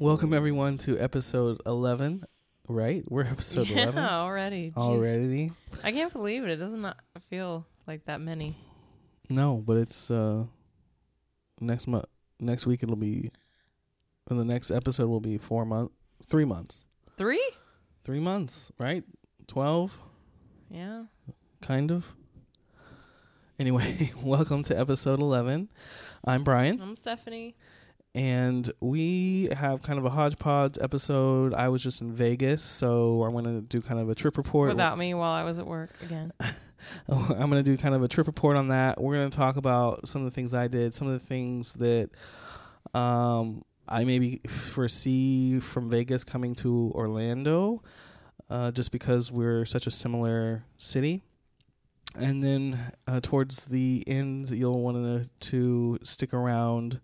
Welcome everyone to episode 11, right? We're episode yeah, 11 already. Jeez. already. I can't believe it. It does not feel like that many. No, but it's uh next month next week it'll be and the next episode will be 4 month 3 months. Three? 3 months, right? 12 Yeah. Kind of. Anyway, welcome to episode 11. I'm Brian I'm Stephanie. and we have kind of a hodgepodge episode. I was just in Vegas, so I'm going to do kind of a trip report. Without me while I was at work again. I'm going to do kind of a trip report on that. We're going to talk about some of the things I did, some of the things that um, I maybe foresee from Vegas coming to Orlando, uh, just because we're such a similar city. And then uh, towards the end, you'll want to stick around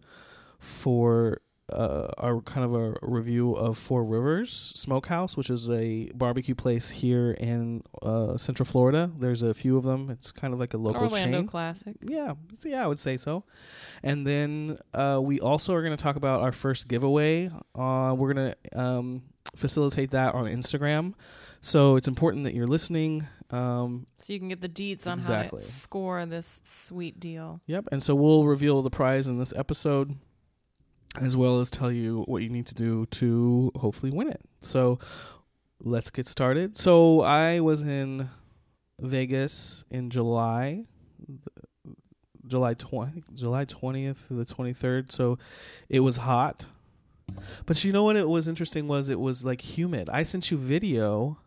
for uh, our kind of a review of Four Rivers Smokehouse, which is a barbecue place here in uh, Central Florida. There's a few of them. It's kind of like a local Orlando chain. classic. Yeah, yeah, I would say so. And then uh, we also are going to talk about our first giveaway. Uh, we're going to um, facilitate that on Instagram. So it's important that you're listening. Um, So you can get the deets on Exactly. how to score this sweet deal. Yep. And so we'll reveal the prize in this episode, as well as tell you what you need to do to hopefully win it. So let's get started. So I was in Vegas in July, July twenty, July twentieth to the twenty third. So it was hot. But you know what? It was interesting. Was it was like humid. I sent you video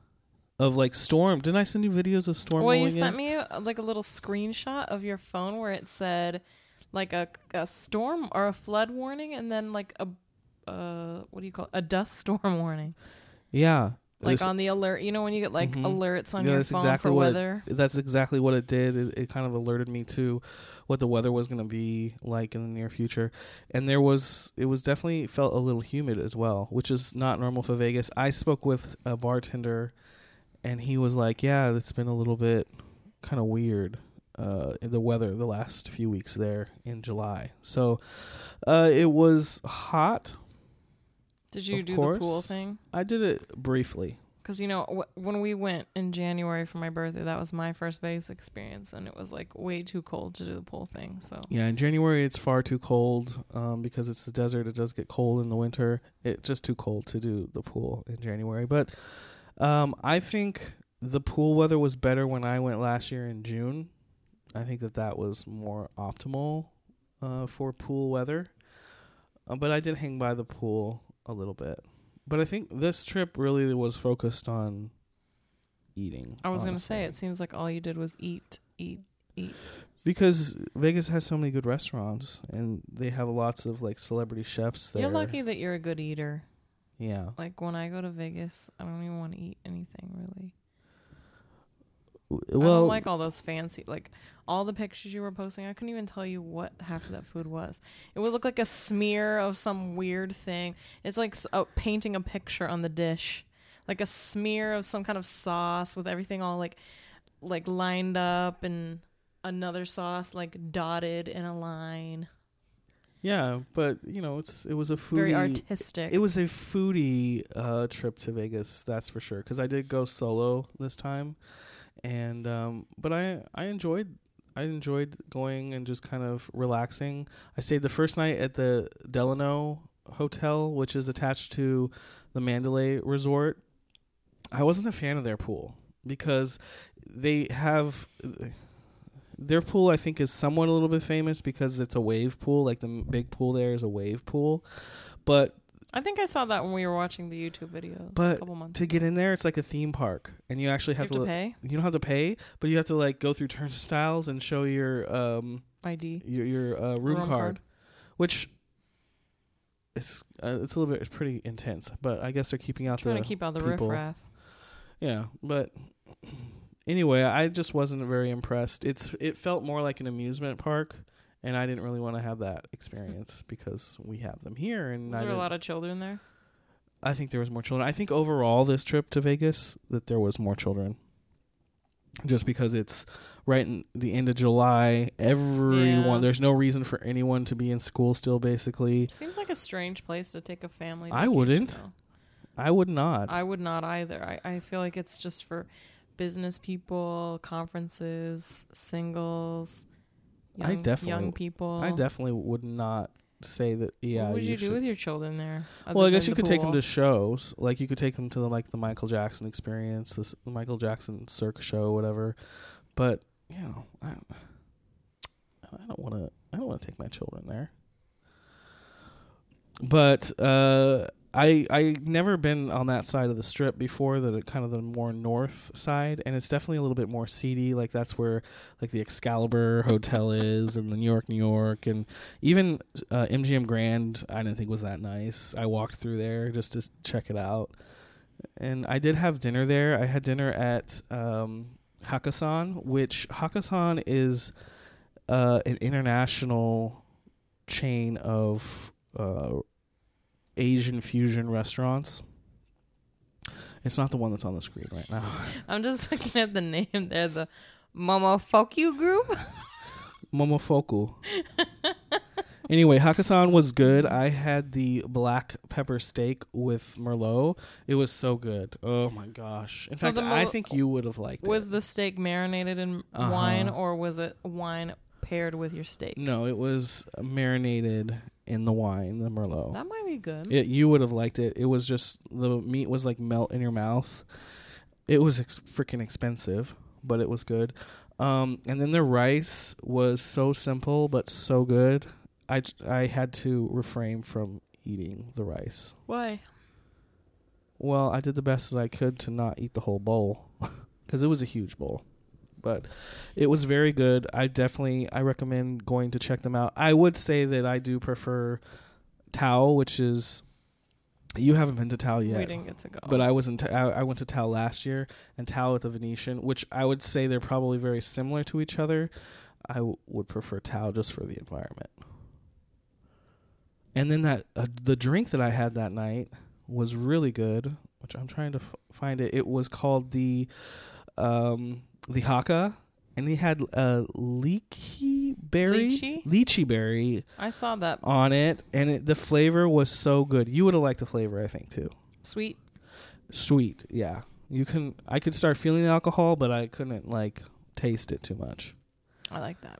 of like storm. Didn't I send you videos of storm? well, you rolling in? sent me like a little screenshot of your phone where it said like a, a storm or a flood warning and then like a uh what do you call it? A dust storm warning. Yeah. Like on the alert. You know when you get like Mhm. alerts on Yeah, your phone exactly for what it- weather. that's exactly what it did. It, it kind of alerted me to what the weather was going to be like in the near future, and there was it was definitely felt a little humid as well, which is not normal for Vegas. I spoke with a bartender, and he was like, "Yeah, it's been a little bit kind of weird." Uh, the weather the last few weeks there in July, so uh, it was hot. Did you do the pool thing? I did it briefly. Because you know wh- when we went in January for my birthday, that was my first Vegas experience, and it was like way too cold to do the pool thing. So Yeah, in January it's far too cold um, because it's the desert. It does get cold in the winter. It's just too cold to do the pool in January. But um, I think the pool weather was better when I went last year in June. I think that that was more optimal uh, for pool weather. Uh, but I did hang by the pool a little bit. But I think this trip really was focused on eating. I was gonna say, it seems like all you did was eat, eat, eat. because Vegas has so many good restaurants and they have lots of like celebrity chefs there. You're lucky that you're a good eater. Yeah. Like when I go to Vegas, I don't even want to eat anything really. W- I Well, don't like all those fancy, like all the pictures you were posting. I couldn't even tell you what half of that food was. It would look like a smear of some weird thing. It's like uh, painting a picture on the dish, like a smear of some kind of sauce with everything all like, like lined up and another sauce like dotted in a line. Yeah, but you know, it's it was a foodie. Very artistic. It was a foodie uh, trip to Vegas, that's for sure. Because I did go solo this time, and um, but I I enjoyed I enjoyed going and just kind of relaxing. I stayed the first night at the Delano Hotel, which is attached to the Mandalay Resort. I wasn't a fan of their pool because they have their pool. I think is somewhat a little bit famous because it's a wave pool. Like the big pool there is a wave pool, but I think I saw that when we were watching the YouTube video a But couple months to get in there, it's like a theme park, and you actually You have, have to to. pay You don't have to pay, but you have to like go through turnstiles and show your um ID. your your uh, room, Room card, card. which it's uh, it's a little bit it's pretty intense. But I guess they're keeping out Trying the to keep out the people. riffraff. yeah. But anyway, I just wasn't very impressed. It's it felt more like an amusement park, and I didn't really want to have that experience because we have them here, and Was I there a lot of children there? I think there was more children. I think overall this trip to Vegas that there was more children. just because it's right in the end of July. Everyone, Yeah. there's no reason for anyone to be in school still. Basically, Seems like a strange place to take a family. I wouldn't. though. I would not. I would not either. I, I feel like it's just for business people, conferences, singles, I young, definitely- young people. I definitely would not say that. Yeah, what would you, do should- with your children there? Well, I guess you could take them to shows. Like you could take them to the, like the Michael Jackson experience, this, the Michael Jackson circus show, whatever. But you know, I, I don't want to. I don't want to take my children there. But uh, I I never been on that side of the strip before. The kind of the more north side, and it's definitely a little bit more seedy. Like that's where like the Excalibur Hotel is, and the New York, New York, and even uh, MGM Grand. I didn't think was that nice. I walked through there just to check it out, and I did have dinner there. I had dinner at um, Hakkasan, which Hakkasan is uh, an international chain of uh, Asian fusion restaurants. It's not the one that's on the screen right now. I'm just looking at the name there. The Momofuku Group. Momofuku. anyway, Hakkasan was good. I had the black pepper steak with Merlot. It was so good. Oh my gosh. In So fact, the I Merlot- think you would have liked it. Was the steak marinated in Uh-huh. wine, or was it wine paired with your steak? No, it was marinated in the wine, the Merlot. That might be good. It, you would have liked it. It was just the meat was like melt in your mouth. It was ex- freaking expensive, but it was good. Um, and then the rice was so simple but so good. I I had to refrain from eating the rice. Why? Well, I did the best that I could to not eat the whole bowl because it was a huge bowl. But it was very good. I definitely I recommend going to check them out. I would say that I do prefer Tao, which is you haven't been to Tao yet. We didn't get to go. But I was in. Ta- I, I went to Tao last year, and Tao at the Venetian, which I would say they're probably very similar to each other. I w- would prefer Tao just for the environment. And then that uh, the drink that I had that night was really good, which I'm trying to f- find it. It was called the um the Haka, and he had a leaky berry, Lychee? lychee berry I saw that on it, and it, the flavor was so good. You would have liked the flavor, I think, too sweet. sweet yeah you can i could start feeling the alcohol but i couldn't like taste it too much I like that.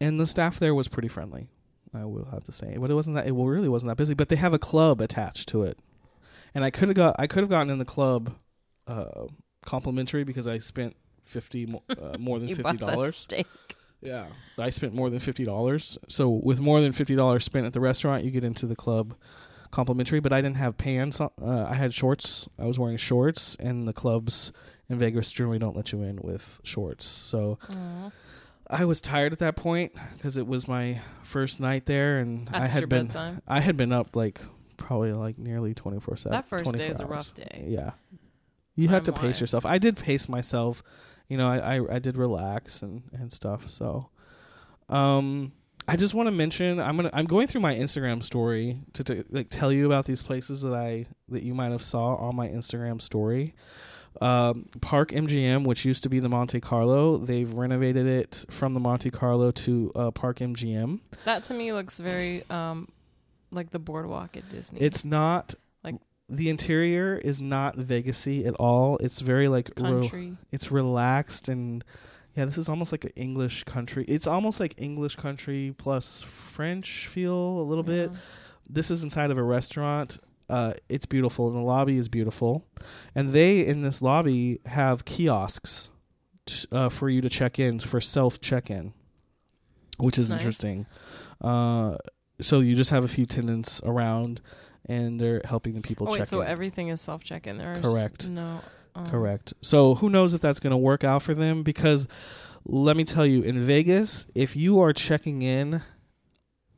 and the staff there was pretty friendly i will have to say but it wasn't that it really wasn't that busy but they have a club attached to it and i could have got i could have gotten in the club uh complimentary because i spent 50 mo- uh, more than You 50 bought that dollars. yeah i spent more than 50 dollars. So with more than 50 dollars spent at the restaurant you get into the club complimentary but i didn't have pants on- uh, i had shorts. I was wearing shorts and the clubs in vegas generally don't let you in with shorts. So Aw. i was tired at that point because it was my first night there and i had been bedtime. i had been up like probably like nearly 24 7 That first day is a rough day. yeah you have to pace yourself i did pace myself you know i i, I did relax and and stuff so um I just want to mention I'm gonna I'm going through my Instagram story to, to like tell you about these places that I that you might have saw on my Instagram story. Um, Park MGM, which used to be the Monte Carlo, they've renovated it from the Monte Carlo to uh, Park MGM. That to me looks very um like the boardwalk at Disney. It's not the interior is not Vegasy at all. It's very like country. it's relaxed and yeah, this is almost like an English country. It's almost like English country plus French feel a little bit. This is inside of a restaurant. Uh, it's beautiful, and the lobby is beautiful. And they in this lobby have kiosks t- uh, for you to check in for self check in, which is Nice. interesting. Uh, so you just have a few tenants around, and they're helping the people Oh wait, check so in. everything is self check in there. Correct. No. um, Correct. So who knows if that's going to work out for them? Because let me tell you, in Vegas, if you are checking in,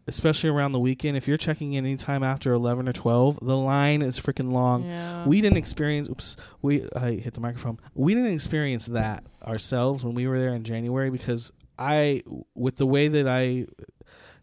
especially around the weekend, if you're checking in anytime after eleven or twelve, the line is freaking long. Yeah. We didn't experience. Oops, we I hit the microphone. We didn't experience that ourselves when we were there in January because I, with the way that I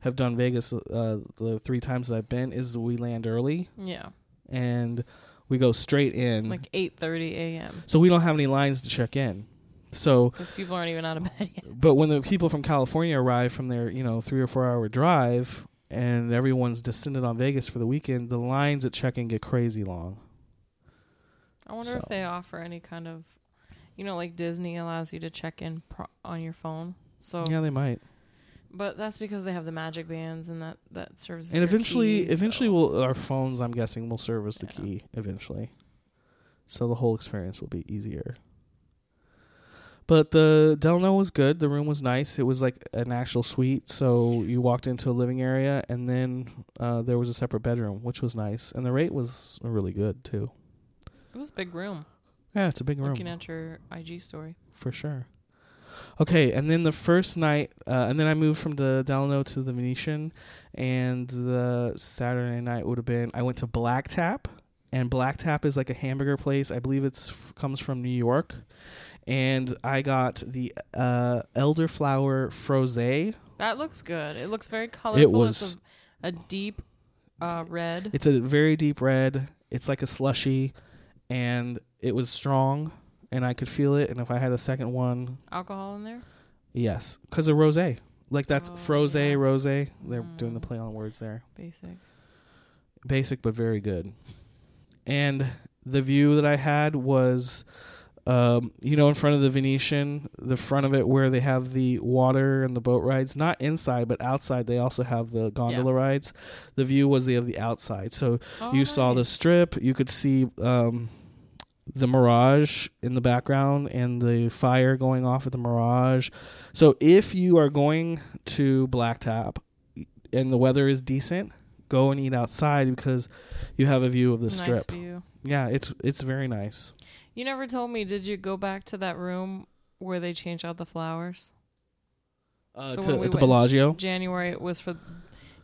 have done Vegas uh, the three times that I've been, is we land early yeah. and we go straight in. Like eight thirty a.m. So we don't have any lines to check in. So, Because people aren't even out of bed yet. but when the people from California arrive from their you know three or four hour drive, and everyone's descended on Vegas for the weekend, the lines at check-in get crazy long. I wonder if they offer any kind of, you know, like Disney allows you to check in pro- on your phone. So, Yeah, they might. But that's because they have the magic bands and that that serves. and eventually key, eventually so- will our phones i'm guessing will serve as the Yeah. key eventually so the whole experience will be easier but the delano was good the room was nice it was like an actual suite so you walked into a living area and then uh, there was a separate bedroom which was nice and the rate was really good too It was a big room. yeah it's a big room Looking at your IG story. for sure. Okay, and then the first night, uh, and then I moved from the Delano to the Venetian, and the Saturday night would have been I went to Black Tap, and Black Tap is like a hamburger place. I believe it's comes from New York, and I got the uh, elderflower frosé. That looks good. It looks very colorful. It was- It's a, a deep uh, red. It's a very deep red. It's like a slushy, and it was strong, and I could feel it. And if I had a second one, Alcohol in there. yes, because of rosé. Like that's Oh, frosé, yeah. rosé. They're doing the Mm. play on words there. Basic. basic but very good. And the view that I had was, um, you know, in front of the Venetian, the front of it where they have the water and the boat rides. Not inside, but outside. They also have the gondola rides. The view was the of the outside, so Oh, you saw the strip. You could see um, the Mirage in the background and the fire going off at the Mirage. So if you are going to Black Tap and the weather is decent, go and eat outside because you have a view of the nice strip. view. Yeah, it's it's very nice. You never told me. Did you go back to that room where they changed out the flowers? Uh, So to, we at the Bellagio. January it was for.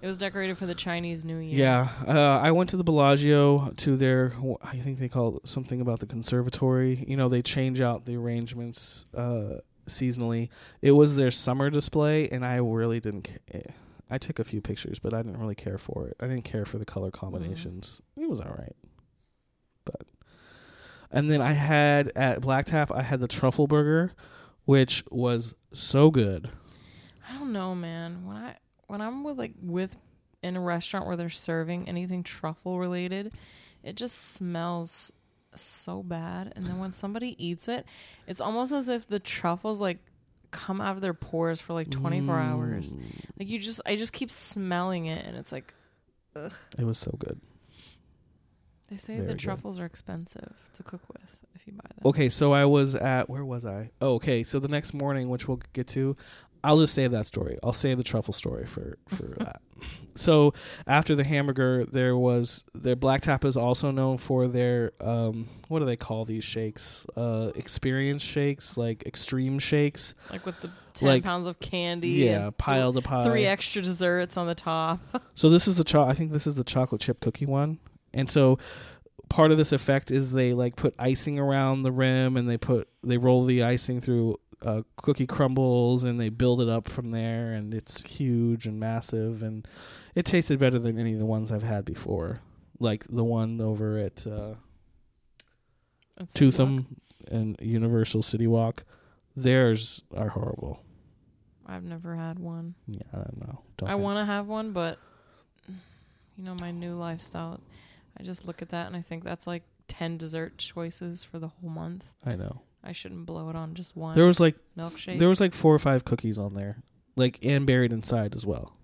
It was decorated for the Chinese New Year. Yeah, uh, I went to the Bellagio to their. I think they call it something about the conservatory. You know, they change out the arrangements uh, seasonally. It was their summer display, and I really didn't. Ca- I took a few pictures, but I didn't really care for it. I didn't care for the color combinations. It was all right, but. And then I had at Black Tap, I had the truffle burger, which was so good. I don't know, man. When I when I'm with like with in a restaurant where they're serving anything truffle related, it just smells so bad. And then when somebody eats it, it's almost as if the truffles like come out of their pores for like 24 hours. Mm. Like you just I just keep smelling it and it's like It was so good. they say Very the good. truffles are expensive to cook with if you buy them. Okay, so I was at where was I? Oh, okay, so the next morning, which we'll get to, I'll just save that story. I'll save the truffle story for for that. So after the hamburger, there was their Black Tap is also known for their um what do they call these shakes? Uh, experience shakes, like extreme shakes. Like with the 10 Like- pounds of candy. Yeah, and pile to pile. Three extra desserts on the top. So this is the cho- I think this is the chocolate chip cookie one. And so part of this effect is they like put icing around the rim and they put they roll the icing through uh, cookie crumbles and they build it up from there and it's huge and massive and it tasted better than any of the ones I've had before. Like the one over at uh, Toothsome and Universal City Walk. Theirs are horrible. I've never had one. Yeah, I don't know. Don't I want to have one, but you know my new lifestyle. I just look at that and I think that's like ten dessert choices for the whole month. I know. I shouldn't blow it on just one There was like milkshake. There was like four or five cookies on there, like and buried inside as well.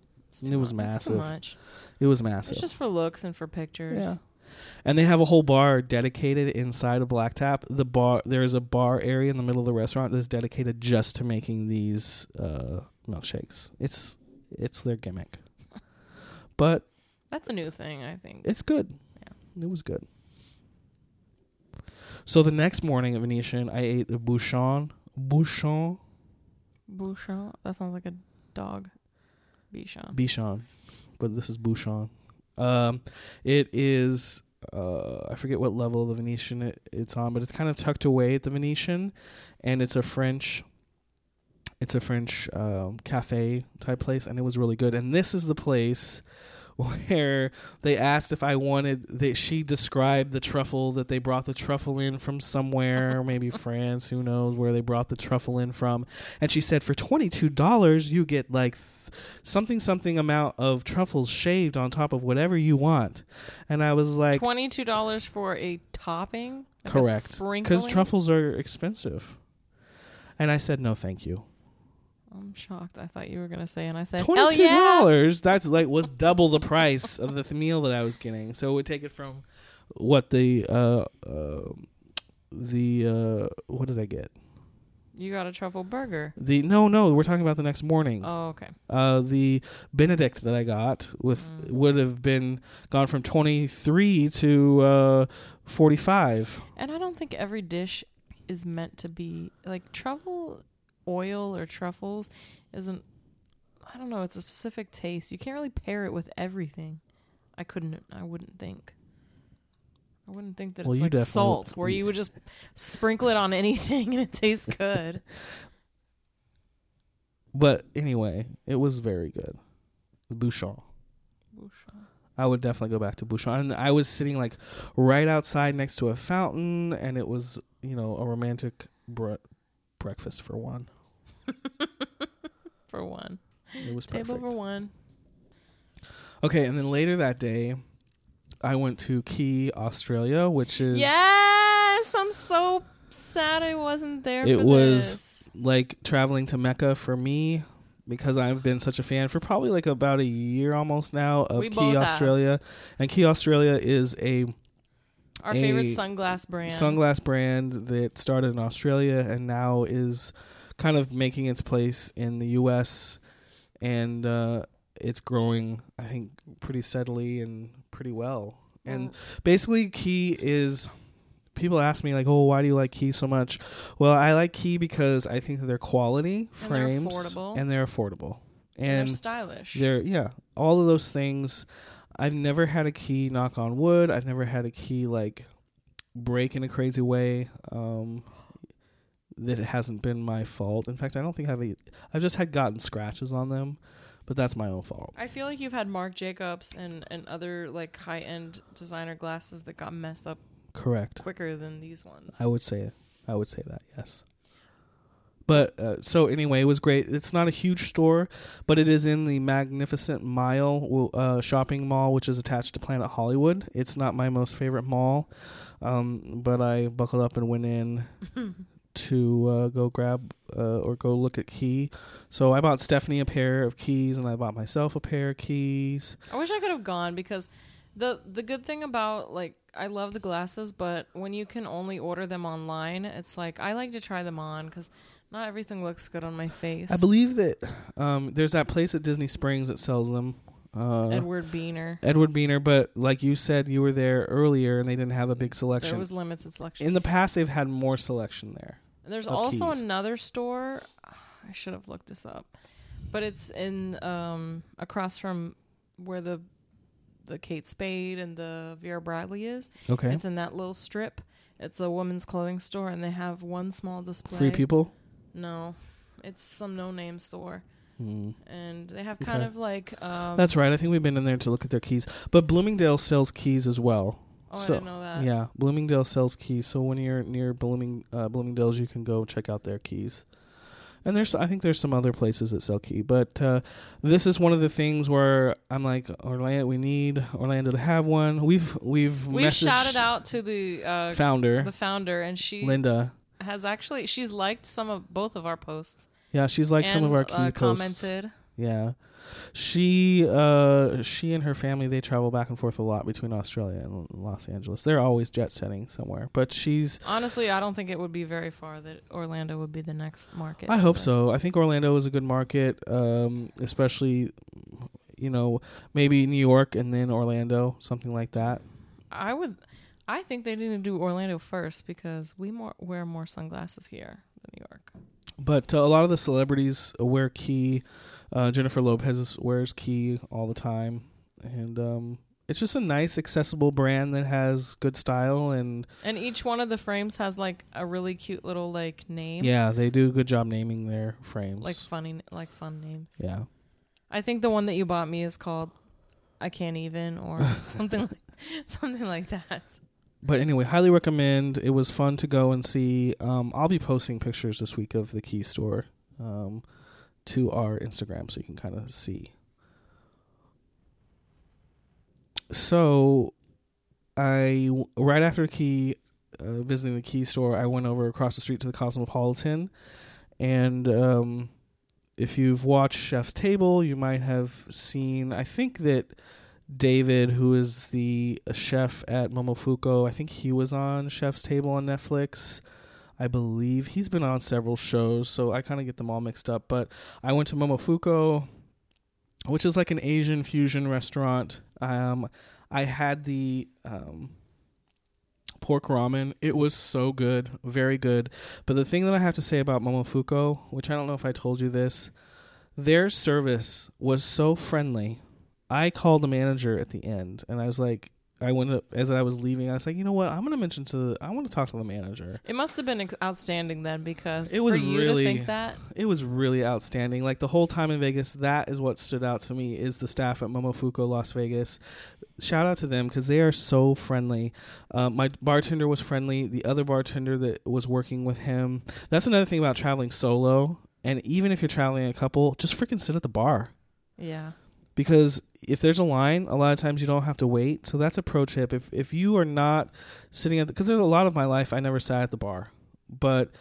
It was mu- it's too massive. much. It was massive. It's just for looks and for pictures. yeah, and they have a whole bar dedicated inside of Black Tap. The bar there is a bar area in the middle of the restaurant that's dedicated just to making these uh, milkshakes. It's it's their gimmick, but That's a new thing, I think. it's good. Yeah. It was good. So the next morning at Venetian, I ate the bouchon. Bouchon. Bouchon. That sounds like a dog. Bichon. Bichon, but this is Bouchon. Um, it is uh, I forget what level of the Venetian it, it's on, but it's kind of tucked away at the Venetian, and it's a French. It's a French um, cafe type place, and it was really good. And this is the place where they asked if I wanted. They, she described the truffle that they brought the truffle in from somewhere, maybe France. Who knows where they brought the truffle in from? And she said for twenty two dollars you get like th- something something amount of truffles shaved on top of whatever you want. And I was like, Twenty two dollars for a topping. Like correct, because truffles are expensive. And I said no, thank you. I'm shocked. I thought you were gonna say, and I said, Twenty two yeah. dollars. That's like was double the price of the meal that I was getting. So it would take it from what the uh, uh the uh what did I get? You got a truffle burger. The no no we're talking about the next morning. Oh, okay. Uh, the Benedict that I got with Mm. would have been gone from twenty three to uh forty five. And I don't think every dish is meant to be like truffle oil or truffles isn't I don't know, it's a specific taste. You can't really pair it with everything. I couldn't I wouldn't think. I wouldn't think that Well, it's like salt where you would just sprinkle it on anything and it tastes good. But anyway, it was very good. Bouchon. Bouchon. I would definitely go back to Bouchon. And I was sitting like right outside next to a fountain, and it was you know a romantic bre- breakfast for one. For one. It was Table perfect. for one. Okay, and then later that day, I went to Quay, Australia, which is Yes, I'm so sad I wasn't there It was- this. like traveling to Mecca for me because I've been such a fan for probably like about a year almost now of We Quay both have. Australia. And Quay Australia is a Our favorite sunglass brand. sunglass brand that started in Australia and now is kind of making its place in the US and uh, it's growing I think pretty steadily and pretty well. And basically Quay is people ask me like, "Oh, why do you like Quay so much?" Well, I like Quay because I think that their quality And they're frames affordable. and they're affordable. and And they're stylish. they're yeah, all of those things. I've never had a Quay knock on wood. I've never had a Quay like break in a crazy way. Um, that it hasn't been my fault. In fact, I don't think I've. I've just had gotten scratches on them, but that's my own fault. I feel like you've had Marc Jacobs and, and other like high end designer glasses that got messed up Correct. quicker than these ones. I would say I would say that yes. But uh, so anyway, it was great. It's not a huge store, but it is in the Magnificent Mile uh, shopping mall, which is attached to Planet Hollywood. It's not my most favorite mall, um, but I buckled up and went in to uh, go grab uh, or go look at Quay. So I bought Stephanie a pair of Quays, and I bought myself a pair of Quays. I wish I could have gone because the the good thing about like I love the glasses, but when you can only order them online, it's like I like to try them on because not everything looks good on my face. I believe that um, there's that place at Disney Springs that sells them. Uh, Edward Beiner. Edward Beiner, but like you said, you were there earlier and they didn't have a big selection. There was limited selection. In the past, they've had more selection there. And There's of also Quays. another store. I should have looked this up, but it's in um across from where the the Kate Spade and the Vera Bradley is. Okay. It's in that little strip. It's a women's clothing store, and they have one small display. Free people? No, it's some no-name store, Hmm. and they have kind Okay. of like um. That's right. I think we've been in there to look at their Quays. But Bloomingdale sells Quays as well. Oh, so- I didn't know that. yeah, Bloomingdale sells Quays. So when you're near Blooming uh, Bloomingdale's, you can go check out their Quays. And there's, I think there's some other places that sell Quay, but uh, this is one of the things where I'm like, Orlando, we need Orlando to have one. We've we've We've shouted out to the uh, founder the founder, and she Linda. has actually she's liked some of both of our posts. Yeah, she's like some of our Quay uh, posts. commented. Yeah. She uh she and her family they travel back and forth a lot between Australia and Los Angeles. They're always jet setting somewhere. But she's Honestly, I don't think it would be very far that Orlando would be the next market. I hope this. so. I think Orlando is a good market um especially you know, maybe New York and then Orlando, something like that. I would. I think they need to do Orlando first because we more wear more sunglasses here than New York. But uh, a lot of the celebrities wear Quay. Uh, Jennifer Lopez wears Quay all the time and um it's just a nice accessible brand that has good style and And each one of the frames has like a really cute little like name. yeah, they do a good job naming their frames. Like funny, like fun names. yeah. I think the one that you bought me is called I can't even or something like something like that. But anyway, highly recommend. It was fun to go and see. Um, I'll be posting pictures this week of the Quay store um, to our Instagram so you can kind of see. So, I right after Quay uh, visiting the Quay store, I went over across the street to the Cosmopolitan, and um, if you've watched Chef's Table, you might have seen. I think that David, who is the chef at Momofuku, I think he was on Chef's Table on Netflix. I believe he's been on several shows, so I kind of get them all mixed up. But I went to Momofuku, which is like an Asian fusion restaurant. Um, I had the um, pork ramen. It was so good, very good. But the thing that I have to say about Momofuku, which I don't know if I told you this, their service was so friendly. I called the manager at the end, and I was like, I went up as I was leaving. I was like, you know what? I'm gonna mention to. I want to talk to the manager. It must have been ex- outstanding then because It was for you really- to think that. It was really outstanding. Like the whole time in Vegas, that is what stood out to me is the staff at Momofuku Las Vegas. Shout out to them because they are so friendly. Um, my bartender was friendly. The other bartender that was working with him. That's another thing about traveling solo. And even if you're traveling a couple, just freaking sit at the bar Yeah. Because if there's a line, a lot of times you don't have to wait. So that's a pro tip. If if you are not sitting at because there's a lot of my life I never sat at the bar, but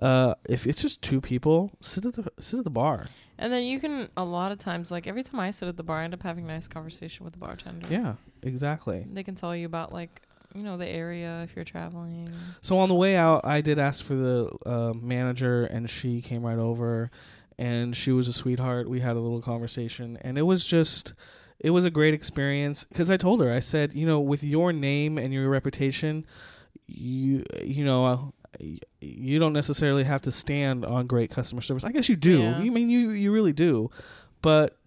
uh, if it's just two people, sit at the sit at the bar. And then you can a lot of times like every time I sit at the bar I end up having a nice conversation with the bartender. Yeah, exactly. They can tell you about like you know the area if you're traveling. So on the way out, I did ask for the uh, manager, and she came right over, and she was a sweetheart. We had a little conversation, and it was just, it was a great experience. Because I told her, I said, you know, with your name and your reputation, you, you know. Uh, you don't necessarily have to stand on great customer service. I guess you do. Yeah. You mean you you really do, but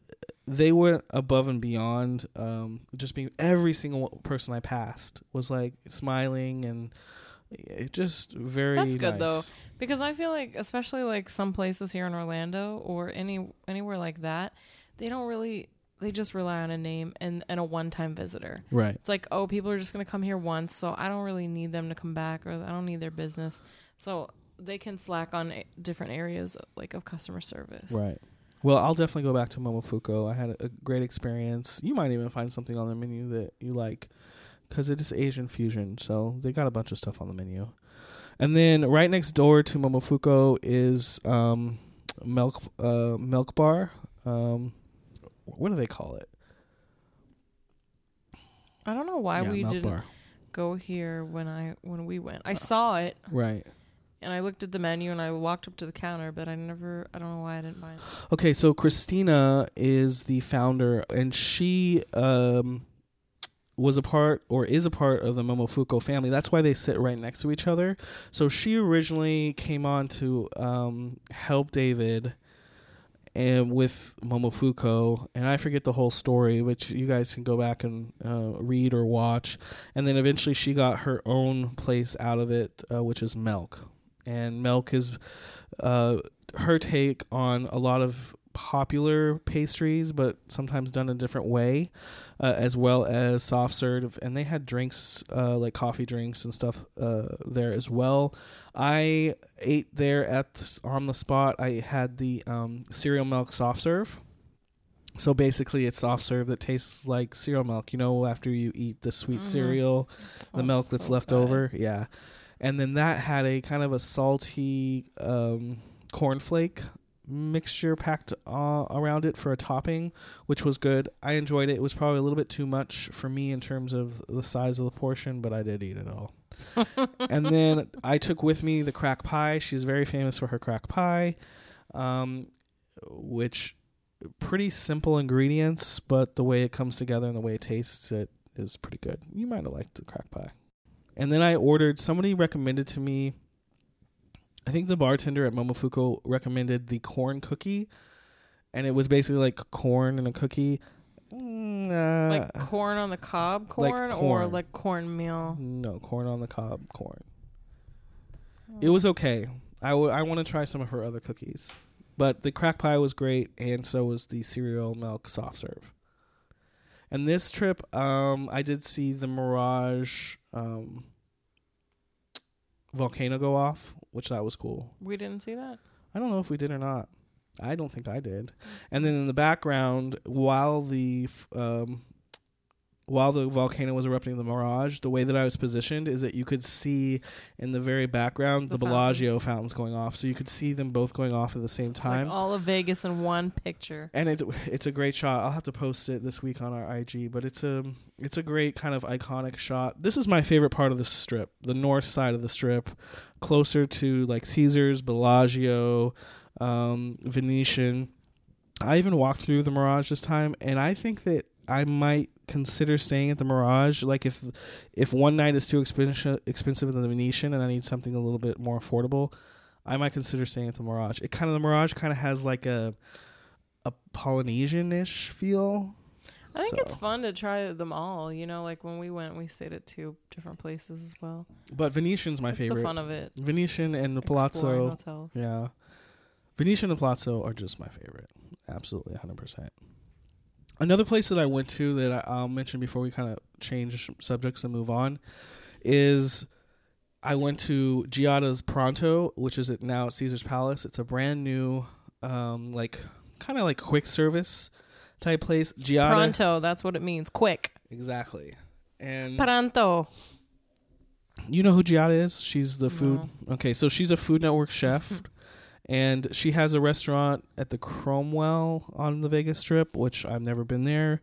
they went above and beyond. Um, just being every single person I passed was like smiling and it just very. That's good, though. Because I feel like especially like some places here in Orlando or any anywhere like that, they don't really they just rely on a name and, and a one time visitor. Right. It's like, oh, people are just gonna come here once, so I don't really need them to come back, or I don't need their business. So they can slack on a- different areas like of customer service. Right. Well, I'll definitely go back to Momofuku. I had a great experience. You might even find something on the menu that you like because it is Asian fusion. So they got a bunch of stuff on the menu. And then right next door to Momofuku is um, Milk uh, Milk Bar. Um, what do they call it? I don't know why Yeah, we didn't Bar. go here when I when we went. Uh. I saw it Right. and I looked at the menu and I walked up to the counter, but I never. I don't know why I didn't buy it. Okay, so Christina is the founder, and she um, was a part or is a part of the Momofuku family. That's why they sit right next to each other. So she originally came on to um, help David and with Momofuku, and I forget the whole story, which you guys can go back and uh, read or watch. And then eventually she got her own place out of it, uh, which is Milk. And Milk is uh, her take on a lot of popular pastries, but sometimes done a different way, uh, as well as soft serve. And they had drinks uh, like coffee drinks and stuff uh, there as well. I ate there at the, on the spot. I had the um, cereal milk soft serve. So basically, it's soft serve that tastes like cereal milk. You know, after you eat the sweet Mhm. cereal, the milk that's so left good. over. Yeah. And then that had a kind of a salty um, cornflake mixture packed uh, around it for a topping, which was good. I enjoyed it. It was probably a little bit too much for me in terms of the size of the portion, but I did eat it all. and then I took with me the crack pie. She's very famous for her crack pie, um, which pretty simple ingredients, but the way it comes together and the way it tastes it is pretty good. You might have liked the crack pie. And then I ordered. Somebody recommended to me. I think the bartender at Momofuku recommended the corn cookie, and it was basically like corn and a cookie. Mm, uh, like corn on the cob corn, or corn. like cornmeal. no, corn on the cob corn. It was okay. I want to try some of her other cookies, but the crack pie was great, and so was the cereal milk soft serve. And this trip, um, I did see the Mirage um, volcano go off, which that was cool. We didn't see that. I don't know if we did or not. I don't think I did. And then in the background, while the f- um, while the volcano was erupting, the Mirage, the way that I was positioned is that you could see in the very background the, The Bellagio fountains. fountains going off, so you could see them both going off at the same It's time. Like all of Vegas in one picture. and it's it's a great shot. I'll have to post it this week on our IG, but it's a it's a great kind of iconic shot. This is my favorite part of the strip, the north side of the strip, closer to like Caesars, Bellagio, um, Venetian. I even walked through the Mirage this time, and I think that I might consider staying at the Mirage. Like if if one night is too expensive expensive than the Venetian, and I need something a little bit more affordable, I might consider staying at the Mirage. It kind of the Mirage kind of has like a a Polynesian-ish feel. I think it's fun to try them all. You know, like when we went, we stayed at two different places as well. But Venetian's my That's favorite. the fun of it. Venetian and the Palazzo. hotels. Yeah. Venetian and Palazzo are just my favorite. Absolutely 100%. Another place that I went to that I, I'll mention before we kind of change subjects and move on is I went to Giada's Pronto, which is at now at Caesar's Palace. It's a brand new, um, like kind of like quick service type place. Giada, Pronto, that's what it means. Quick. exactly. And Pronto. You know who Giada is? She's the food. No. Okay, so she's a Food Network chef, and she has a restaurant at the Cromwell on the Vegas Strip, which I've never been there.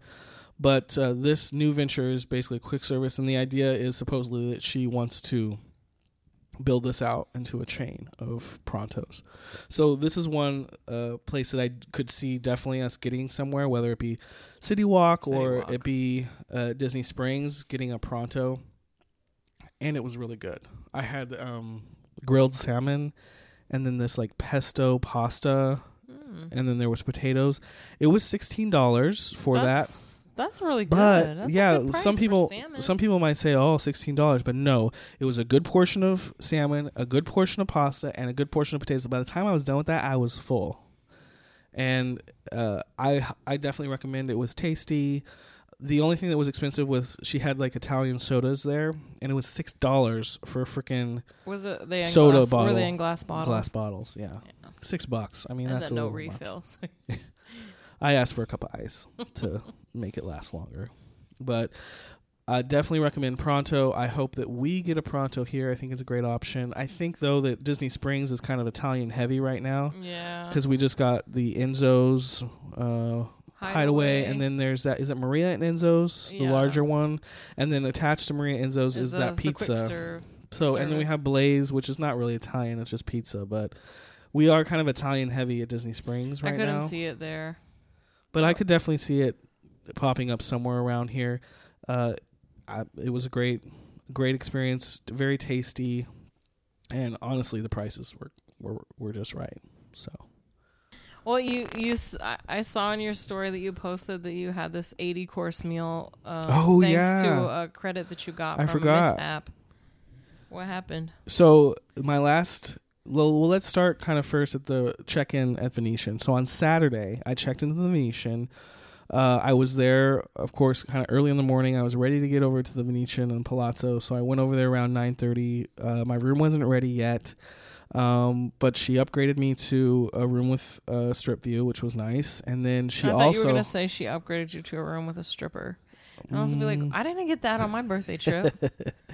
But uh, this new venture is basically quick service, and the idea is supposedly that she wants to build this out into a chain of prontos. So this is one uh, place that I could see definitely us getting somewhere, whether it be City Walk City or Walk. it be uh, Disney Springs, getting a pronto, and it was really good. I had um, grilled salmon, and then this like pesto pasta, Mm. and then there was potatoes. It was sixteen dollars for that. that's, That's really good. But That's a yeah, good price some people some people might say, "Oh, sixteen dollars," but no, it was a good portion of salmon, a good portion of pasta, and a good portion of potatoes. By the time I was done with that, I was full, and uh, I I definitely recommend. It was tasty. The only thing that was expensive was she had like Italian sodas there, and it was six dollars for a freaking was it they in soda glass, bottle. Were they in glass bottles? glass bottles. Yeah, Yeah. six bucks. I mean, and that's a no little refills. I asked for a cup of ice to make it last longer. But I definitely recommend Pronto. I hope that we get a Pronto here. I think it's a great option. I think though that Disney Springs is kind of Italian heavy right now yeah. because we just got the Enzo's uh, hideaway. and then there's that. Is it Maria and Enzo's, the Yeah. larger one, and then attached to Maria and Enzo's is, that pizza. So and then we service. have Blaze, which is not really Italian; it's just pizza, but. We are kind of Italian heavy at Disney Springs right I couldn't now. see it there. but I could definitely see it popping up somewhere around here. Uh, I, it was a great, great experience, very tasty, and honestly, the prices were were were just right. So Well, you you I, saw in your story that you posted that you had this eighty course meal. Um, Oh, thanks yeah. to a credit that you got I from forgot. Miss App. What happened? so my last. Well, well, let's start kind of first at the check-in at Venetian. So on Saturday, I checked into the Venetian. Uh, I was there, of course, kind of early in the morning. I was ready to get over to the Venetian and Palazzo, so I went over there around nine thirty. Uh, my room wasn't ready yet, um, but she upgraded me to a room with a strip view, which was nice. And then she I thought also you were gonna say she upgraded you to a room with a stripper. And I was gonna be Mm. like, I didn't get that on my birthday trip.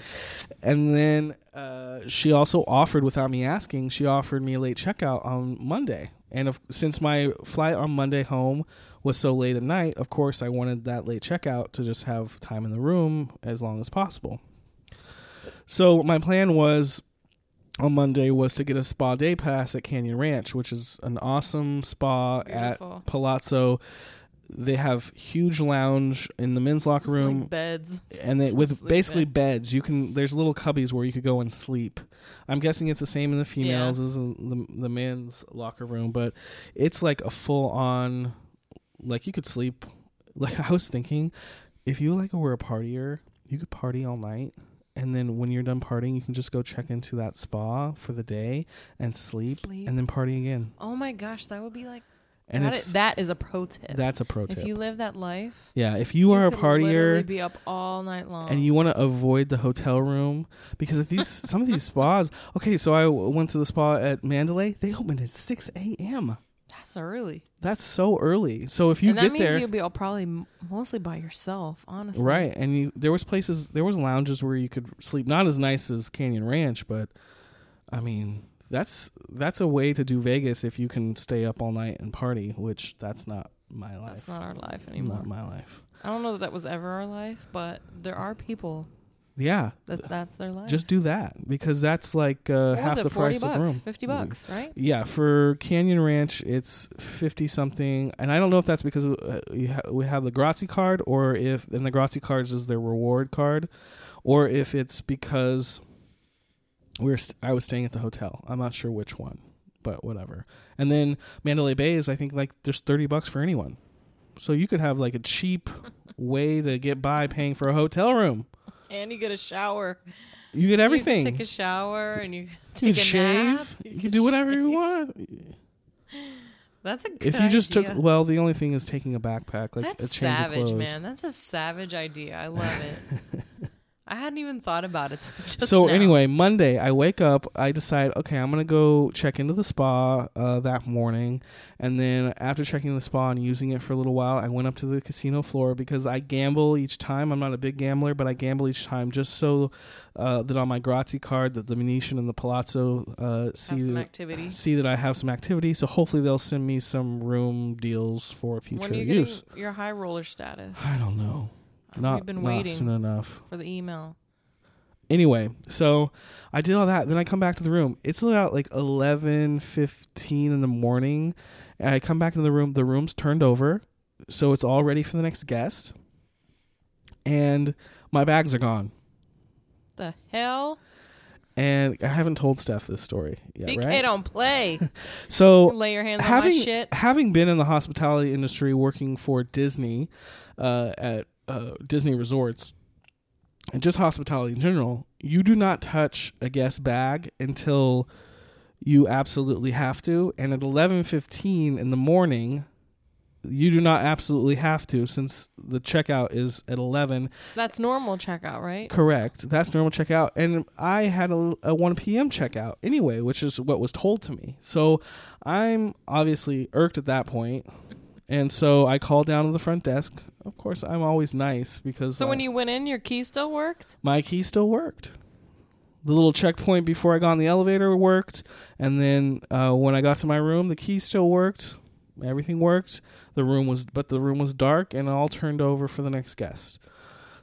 and then uh, she also offered, without me asking, she offered me a late checkout on Monday. And if, since my flight on Monday home was so late at night, of course, I wanted that late checkout to just have time in the room as long as possible. So my plan was on Monday was to get a spa day pass at Canyon Ranch, which is an awesome spa Beautiful. at Palazzo. They have huge lounge in the men's locker room like beds. and a with basically bed. beds you can there's little cubbies where you could go and sleep i'm guessing it's the same in the females as the, the men's locker room but it's like a full on like you could sleep like i was thinking if you like were a partier you could party all night and then when you're done partying you can just go check into that spa for the day and sleep, Sleep. and then party again Oh my gosh, that would be like and that, is, that is a pro tip. that's a pro tip. if you live that life, yeah, if you are a partier be up all night long. and you want to avoid the hotel room because these some of these spas. Okay, so I w- went to the spa at Mandalay. They opened at six a.m. that's early. That's so early. So if you and that get means there, you'll be all probably m- mostly by yourself, honestly. right, and you there was places, there was lounges where you could sleep. Not as nice as Canyon Ranch, but I mean that's that's a way to do Vegas if you can stay up all night and party. Which that's not my life. That's not our life anymore. Not my life. I don't know that that was ever our life, but there are people Yeah, that that's their life. just do that because that's like uh, half it, the 40 price bucks, of room. 50 bucks, right? Yeah, for Canyon Ranch, it's fifty something, and I don't know if that's because uh, we, ha- we have the Grazie card, or if and the Grazie cards is their reward card, or if it's because we're st- I was staying at the hotel. I'm not sure which one, but whatever. And then Mandalay Bay is I think like there's thirty bucks for anyone, so you could have like a cheap way to get by paying for a hotel room. And you get a shower. You get everything. You can take a shower and you you take can a shave. nap. You can do whatever you want. That's a good if you just idea. took well the only thing is taking a backpack like That's a change of savage, clothes man. That's a savage idea. I love it. I hadn't even thought about it. So now. anyway monday i wake up i decide okay i'm gonna go check into the spa uh, that morning and then after checking the spa and using it for a little while i went up to the casino floor because i gamble each time i'm not a big gambler but i gamble each time just so uh, that on my grazie card that the venetian and the palazzo uh, see some that, activity. see that i have some activity so hopefully they'll send me some room deals for future When are you use your high roller status? i don't know not, We've been waiting soon enough for the email. anyway so i did all that then i come back to the room it's about like 11.15 in the morning and i come back into the room the room's turned over so it's all ready for the next guest and my bags are gone The hell? and i haven't told steph this story yet BK right don't play. so Lay your hands on having my shit. having been in the hospitality industry working for disney uh, at uh, disney resorts and just hospitality in general, you do not touch a guest bag until you absolutely have to. And at 11:15 in the morning, you do not absolutely have to since the checkout is at 11. That's normal checkout, right? Correct. That's normal checkout. And I had a, a 1 p.m. checkout anyway, which is what was told to me. So I'm obviously irked at that point. And so I called down to the front desk. Of course, I'm always nice because So when you went in, your key still worked? my key still worked. The little checkpoint before I got in the elevator worked, and then uh, when I got to my room, the key still worked. Everything worked. The room was, but the room was dark, and all turned over for the next guest.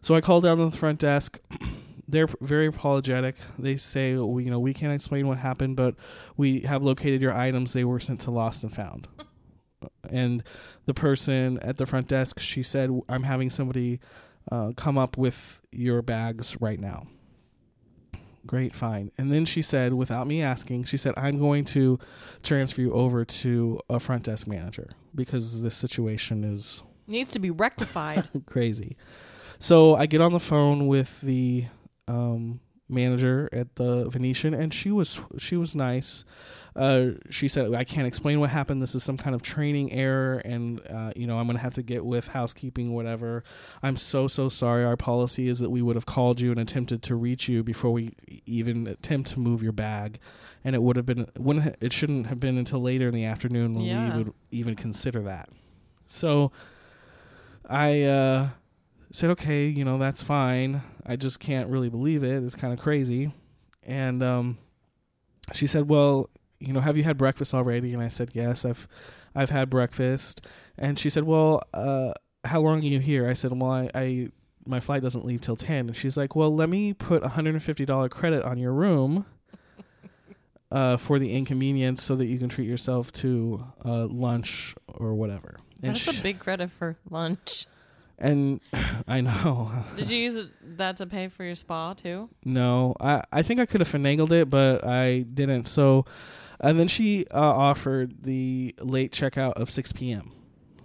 So I called down to the front desk. They're very apologetic. They say, we, you know, we can't explain what happened, but we have located your items. They were sent to lost and found. And the person at the front desk, she said, I'm having somebody uh, come up with your bags right now. Great, fine. And then she said, without me asking, she said, I'm going to transfer you over to a front desk manager because this situation is Needs to be rectified. crazy. So I get on the phone with the um, manager at the Venetian, and she was she was nice. Uh, she said, "I can't explain what happened. This is some kind of training error, and uh, you know I'm gonna have to get with housekeeping, whatever. I'm so so sorry. Our policy is that we would have called you and attempted to reach you before we even attempt to move your bag, and it would have been wouldn't it shouldn't have been until later in the afternoon when Yeah. we would even consider that. So I uh, said, okay, you know, that's fine. I just can't really believe it. It's kind of crazy. And um, she said, well, you know, have you had breakfast already? And I said, yes, I've, I've had breakfast. And she said, well, uh, how long are you here? I said, well, I, I, my flight doesn't leave till 10. And she's like, well, let me put $150 credit on your room. Uh, for the inconvenience, so that you can treat yourself to uh, lunch or whatever. And That's sh- a big credit for lunch. and I know. Did you use that to pay for your spa too? No, I I think I could have finagled it, but I didn't. So, and then she uh, offered the late checkout of six p.m.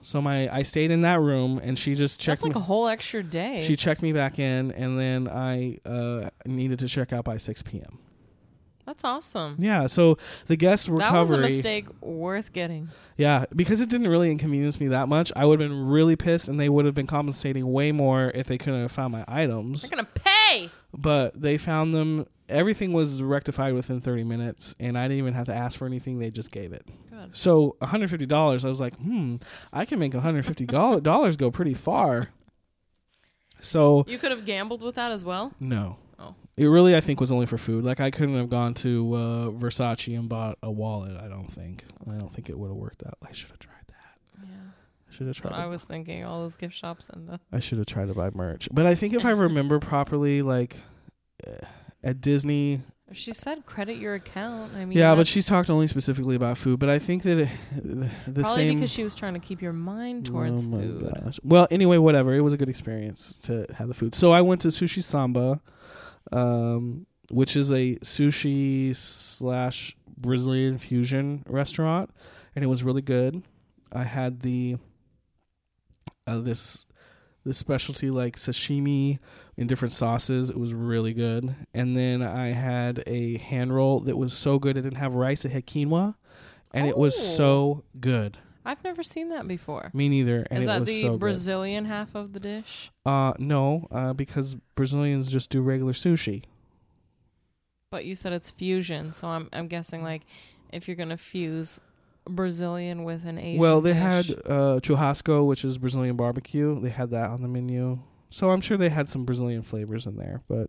So my I stayed in that room, and she just checked That's like me. a whole extra day. she checked me back in, and then I uh, needed to check out by six p.m. That's awesome. Yeah, so the guest recovery That was a mistake worth getting. Yeah, because it didn't really inconvenience me that much. I would have been really pissed, and they would have been compensating way more if they couldn't have found my items. They're gonna pay. But they found them. Everything was rectified within 30 minutes, and I didn't even have to ask for anything. They just gave it. Good. So $150. I was like, hmm, I can make $150 dollars go pretty far. So You could have gambled with that as well. no. Oh. It really, I think, was only for food. Like I couldn't have gone to uh, Versace and bought a wallet. I don't think. I don't think it would have worked out. I should have tried that. Yeah. I should have tried. I was thinking. All those gift shops and the. I should have tried to buy merch. But I think if I remember properly, like uh, at Disney, she said credit your account, I mean. yeah, but she's talked only specifically about food. But I think that it, the, the probably same. because she was trying to keep your mind towards oh my food. gosh. Well, anyway, whatever. It was a good experience to have the food. So I went to Sushi Samba, um, which is a sushi slash Brazilian fusion restaurant, and it was really good. I had the uh, this this specialty like sashimi in different sauces. It was really good. And then I had a hand roll that was so good. It didn't have rice. It had quinoa, and it was Oh. so good. I've never seen that before. Me neither. And Is it that was the so good. Brazilian half of the dish? Uh, no, uh, because Brazilians just do regular sushi. But you said it's fusion, so I'm I'm guessing like if you're gonna fuse Brazilian with an Asian. well, they dish- had uh, churrasco, which is Brazilian barbecue. They had that on the menu, so I'm sure they had some Brazilian flavors in there. But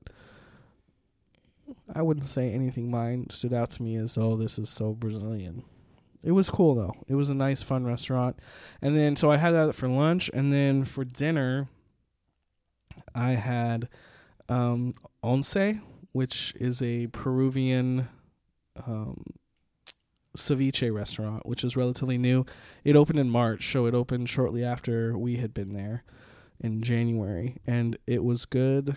I wouldn't say anything mine stood out to me as oh, this is so Brazilian. It was cool though. It was a nice, fun restaurant. And then so I had that for lunch, and then for dinner, I had um, once, which is a Peruvian um, ceviche restaurant, which is relatively new. It opened in March, so it opened shortly after we had been there in January, and it was good.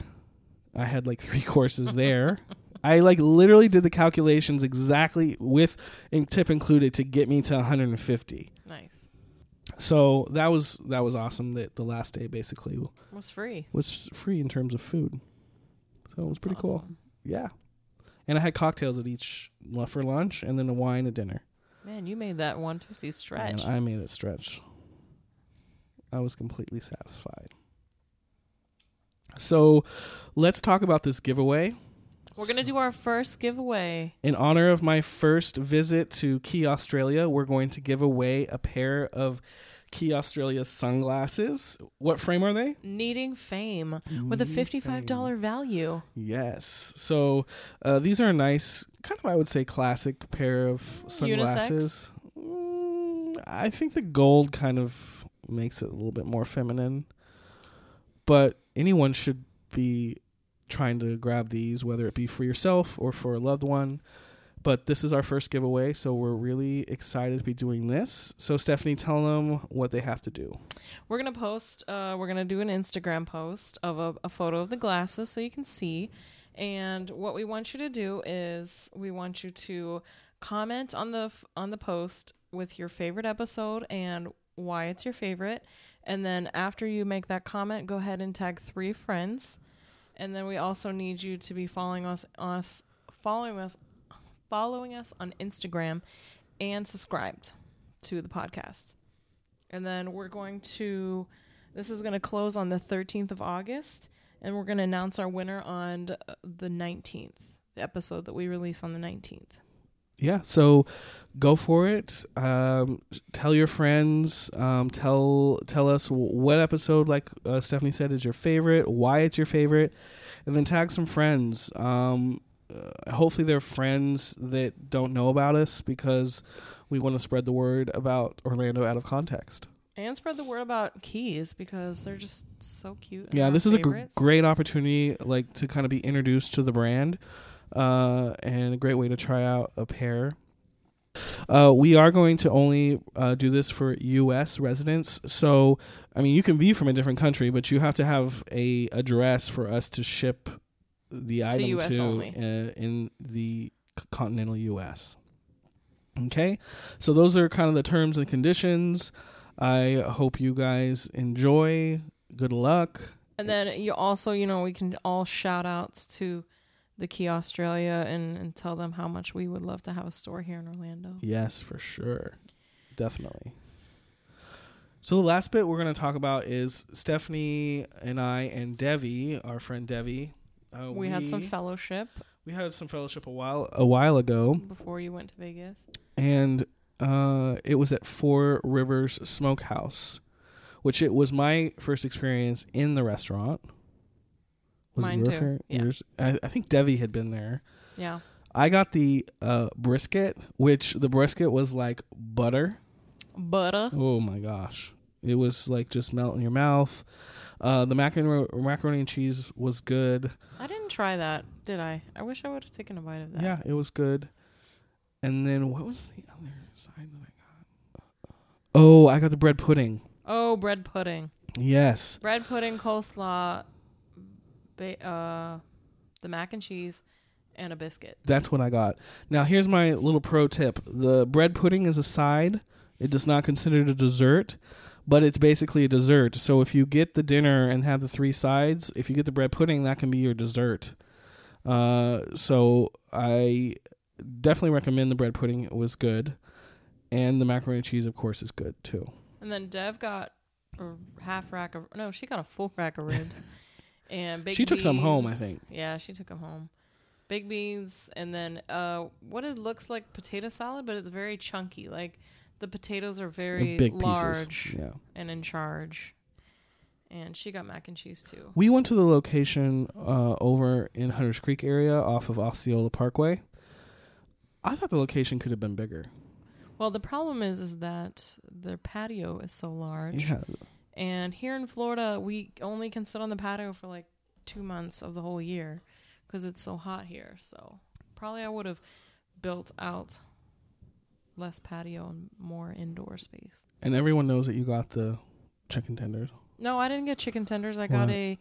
I had like three courses there. I like literally did the calculations exactly with in tip included to get me to 150. nice. So that was that was awesome. That the last day basically was free. was free in terms of food. So it was pretty That's cool. Yeah. And I had cocktails at each for lunch and then a wine at dinner. Man, you made that 150 stretch. And I made it stretch. I was completely satisfied. So let's talk about this giveaway. We're gonna do our first giveaway. In honor of my first visit to Quay Australia, we're going to give away a pair of Quay Australia sunglasses. What frame are they? Needing fame with a fifty-five dollar value. Yes. So uh, these are a nice, kind of, I would say, classic pair of sunglasses. Mm, I think the gold kind of makes it a little bit more feminine, but anyone should be trying to grab these, whether it be for yourself or for a loved one. But this is our first giveaway, so we're really excited to be doing this. So, Stephanie, tell them what they have to do. We're gonna post. Uh, we're gonna do an Instagram post of a, a photo of the glasses so you can see. And what we want you to do is we want you to comment on the on the post with your favorite episode and why it's your favorite. And then after you make that comment, go ahead and tag three friends. And then we also need you to be following us us following us following us on Instagram and subscribed to the podcast. And then we're going to, this is going to close on the 13th of August, and we're going to announce our winner on the 19th, the episode that we release on the 19th. Yeah so go for it. Um tell your friends um tell tell us what episode like uh, stephanie said is your favorite why it's your favorite and then tag some friends. Um uh, hopefully they're friends that don't know about us because we want to spread the word about orlando out of context. And spread the word about Quays because they're just so cute. yeah this is a gr- great opportunity like to kind of be introduced to the brand uh and a great way to try out a pair uh, we are going to only uh, do this for U.S. residents. So, I mean, you can be from a different country, but you have to have a address for us to ship the item US to only. uh, in the continental U.S. Okay, so those are kind of the terms and conditions. I hope you guys enjoy. Good luck. And then you also, you know, we can all shout outs to the Quay Australia and, and tell them how much we would love to have a store here in Orlando. Yes, for sure. Definitely. So the last bit we're going to talk about is Stephanie and I and Devi, our friend Devi. Uh, we, had some fellowship we had some fellowship a while a while ago, before you went to Vegas. and uh, it was at Four Rivers Smokehouse, which it was my first experience in the restaurant. Was Mine it your too, fir- yeah. yours? I, I think Devi had been there. Yeah. I got the uh, brisket, which the brisket was like butter. Butter. Oh my gosh. It was like just melt in your mouth. Uh, the macaroni, macaroni and cheese was good. I didn't try that, did I? I wish I would have taken a bite of that. Yeah, it was good. And then what was the other side that I got? Oh, I got the bread pudding. Oh, bread pudding. Yes. Bread pudding, coleslaw, ba- uh, the mac and cheese, and a biscuit. That's what I got. Now, here's my little pro tip. The bread pudding is a side. It does not consider it a dessert, but it's basically a dessert. So if you get the dinner and have the three sides, if you get the bread pudding, that can be your dessert. Uh, so I definitely recommend the bread pudding. It was good. And the macaroni and cheese, of course, is good too. And then Dev got a half rack of no, she got a full rack of ribs. and big She took some home, I think. Yeah, she took them home. Big beans and then uh what it looks like potato salad, but it's very chunky. Like the potatoes are very big large pieces. Yeah. and in charge. And she got mac and cheese too. We went to the location uh, over in Hunters Creek area off of Osceola Parkway. I thought the location could have been bigger. Well, the problem is is that their patio is so large. Yeah. And here in Florida, we only can sit on the patio for like two months of the whole year because it's so hot here. So probably I would have built out less patio and more indoor space. And everyone knows that you got the chicken tenders. No, I didn't get chicken tenders. I got a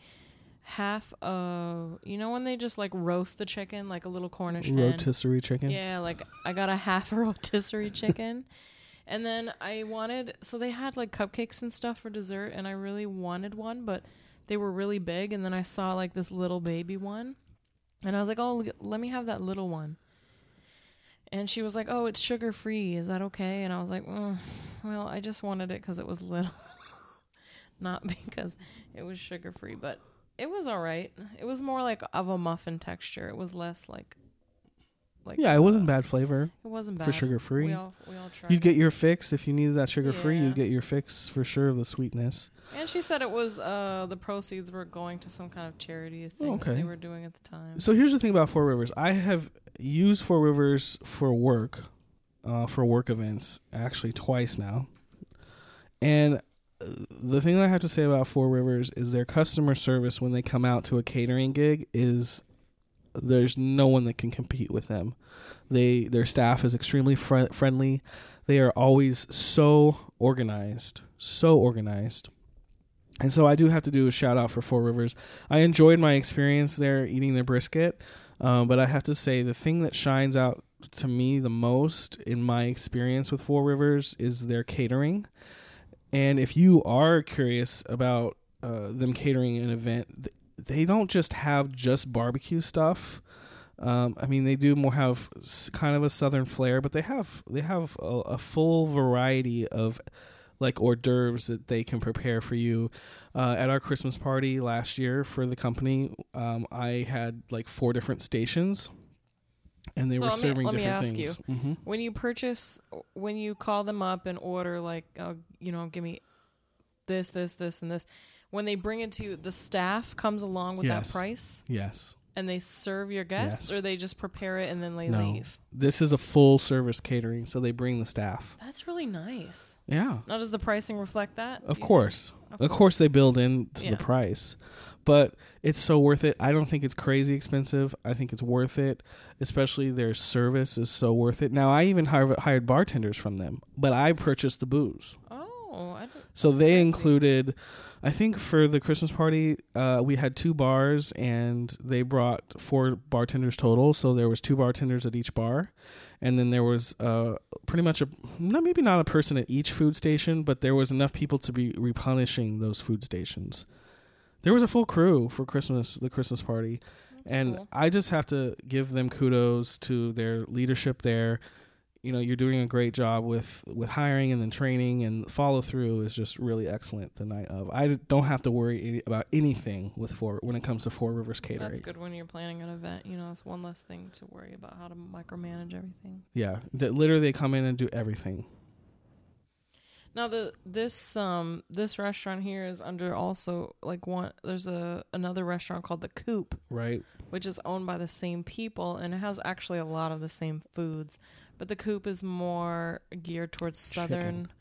half of you know when they just like roast the chicken like a little Cornish hen. Rotisserie chicken. Yeah, like I got a half a rotisserie chicken. And then I wanted so they had like cupcakes and stuff for dessert and I really wanted one, but they were really big and then I saw like this little baby one. And I was like, "Oh, let me have that little one." And she was like, "Oh, it's sugar free. Is that okay?" And I was like, mm, "Well, I just wanted it cuz it was little." Not because it was sugar free, but it was all right. It was more like of a muffin texture. It was less like like Yeah, it wasn't uh, bad flavor it wasn't bad. for sugar free. We all we all tried. You'd get your fix if you needed that sugar free. Yeah. You'd get your fix for sure of the sweetness. and she said it was uh the proceeds were going to some kind of charity thing okay. they were doing at the time. So here's the thing about Four Rivers. I have used Four Rivers for work, uh, for work events, actually twice now. And uh, the thing that I have to say about Four Rivers is their customer service when they come out to a catering gig is there's no one that can compete with them. They their staff is extremely fri friendly. They are always so organized, so organized. And so I do have to do a shout out for Four Rivers. I enjoyed my experience there eating their brisket, um, but I have to say the thing that shines out to me the most in my experience with Four Rivers is their catering. And if you are curious about uh, them catering an event, they don't just have just barbecue stuff. Um, I mean, they do more have kind of a southern flair, but they have they have a, a full variety of like hors d'oeuvres that they can prepare for you. Uh, at our Christmas party last year for the company, um, I had like four different stations, and they So were let me- serving let me ask things. hmm When you purchase when you call them up and order like uh, you know, give me this, this, this and this, when they bring it to you, the staff comes along with Yes. that price Yes. and they serve your guests Yes. or they just prepare it and then they No. leave. This is a full service catering, so they bring the staff. That's really nice. Yeah. Now does the pricing reflect that? Of do you course. Of course they build into Yeah. the price. But it's so worth it. I don't think it's crazy expensive. I think it's worth it. Especially their service is so worth it. Now I even hired, hired bartenders from them, but I purchased the booze. Oh, I didn't. So they included I think for the Christmas party, uh, we had two bars and they brought four bartenders total. So there was two bartenders at each bar. And then there was uh, pretty much a not maybe not a person at each food station, but there was enough people to be replenishing those food stations. There was a full crew for Christmas, the Christmas party, and cool. I just have to give them kudos to their leadership there. You know, you're doing a great job with with hiring and then training and follow through is just really excellent the night of. I don't have to worry any, about anything with four when it comes to Four Rivers catering. That's good when you're planning an event. You know, it's one less thing to worry about how to micromanage everything. Yeah, literally they come in and do everything. Now the this um this restaurant here is under also like one there's a another restaurant called the Coop Right? which is owned by the same people and it has actually a lot of the same foods but the Coop is more geared towards southern Chicken.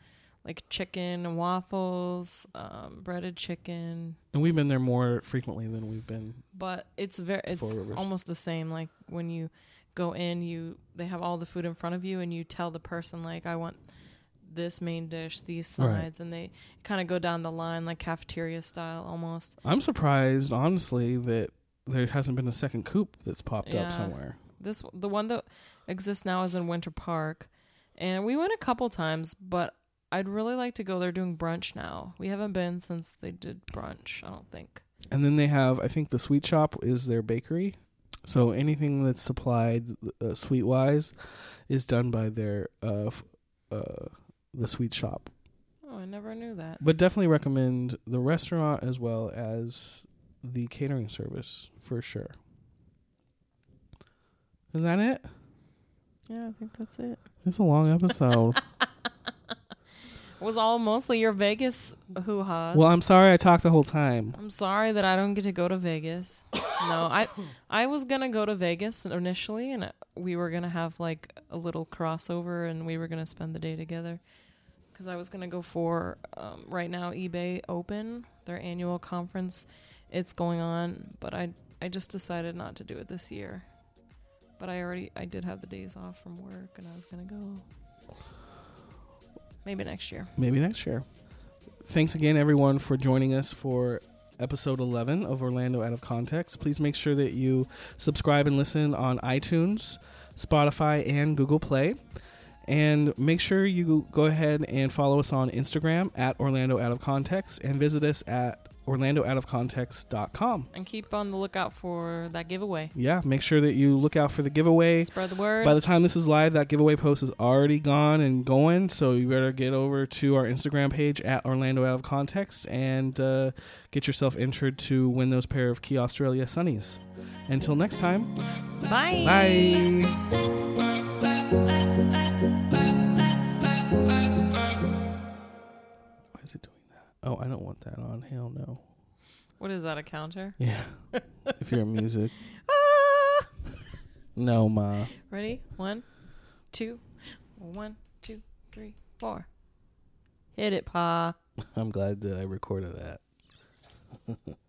like chicken and waffles um, breaded chicken And we've been there more frequently than we've been. but it's very it's almost the same like when you go in you they have all the food in front of you and you tell the person like i want this main dish these Right. sides and they kind of go down the line like cafeteria style almost I'm surprised, honestly, that there hasn't been a second coop that's popped Yeah. up somewhere. this the one that exists now is in winter park and we went a couple times but i'd really like to go there doing brunch now we haven't been since they did brunch i don't think And then they have, I think, the sweet shop is their bakery. So anything that's supplied uh, sweet wise is done by their uh, f- uh, the sweet shop. oh i never knew that But definitely recommend the restaurant as well as the catering service for sure. Is that it? yeah i think that's it It's a long episode. was all mostly your vegas hoo-has well, I'm sorry I talked the whole time. I'm sorry that I don't get to go to Vegas. no, I I was gonna go to Vegas initially, and we were gonna have like a little crossover, and we were gonna spend the day together. Because I was gonna go for um, right now eBay Open, their annual conference. It's going on, but I I just decided not to do it this year. But I already I did have the days off from work, and I was gonna go. Maybe next year. Maybe next year. Thanks again, everyone, for joining us for episode 11 of Orlando Out of Context. Please make sure that you subscribe and listen on iTunes, Spotify, and Google Play. And make sure you go ahead and follow us on Instagram at Orlando Out of Context and visit us at orlandooutofcontext.com. And keep on the lookout for that giveaway. Yeah, make sure that you look out for the giveaway. Spread the word. By the time this is live, that giveaway post is already gone and going. So you better get over to our Instagram page at Orlando Out of Context and uh, get yourself entered to win those pair of Quay Australia Sunnies. Until next time, Bye. bye. Why is it doing that? Oh, I don't want that on. Hell no. What is that, a counter? Yeah. if you're in music, Ah! no, ma. Ready? One, two, one, two, three, four. Hit it, Pa. I'm glad that I recorded that.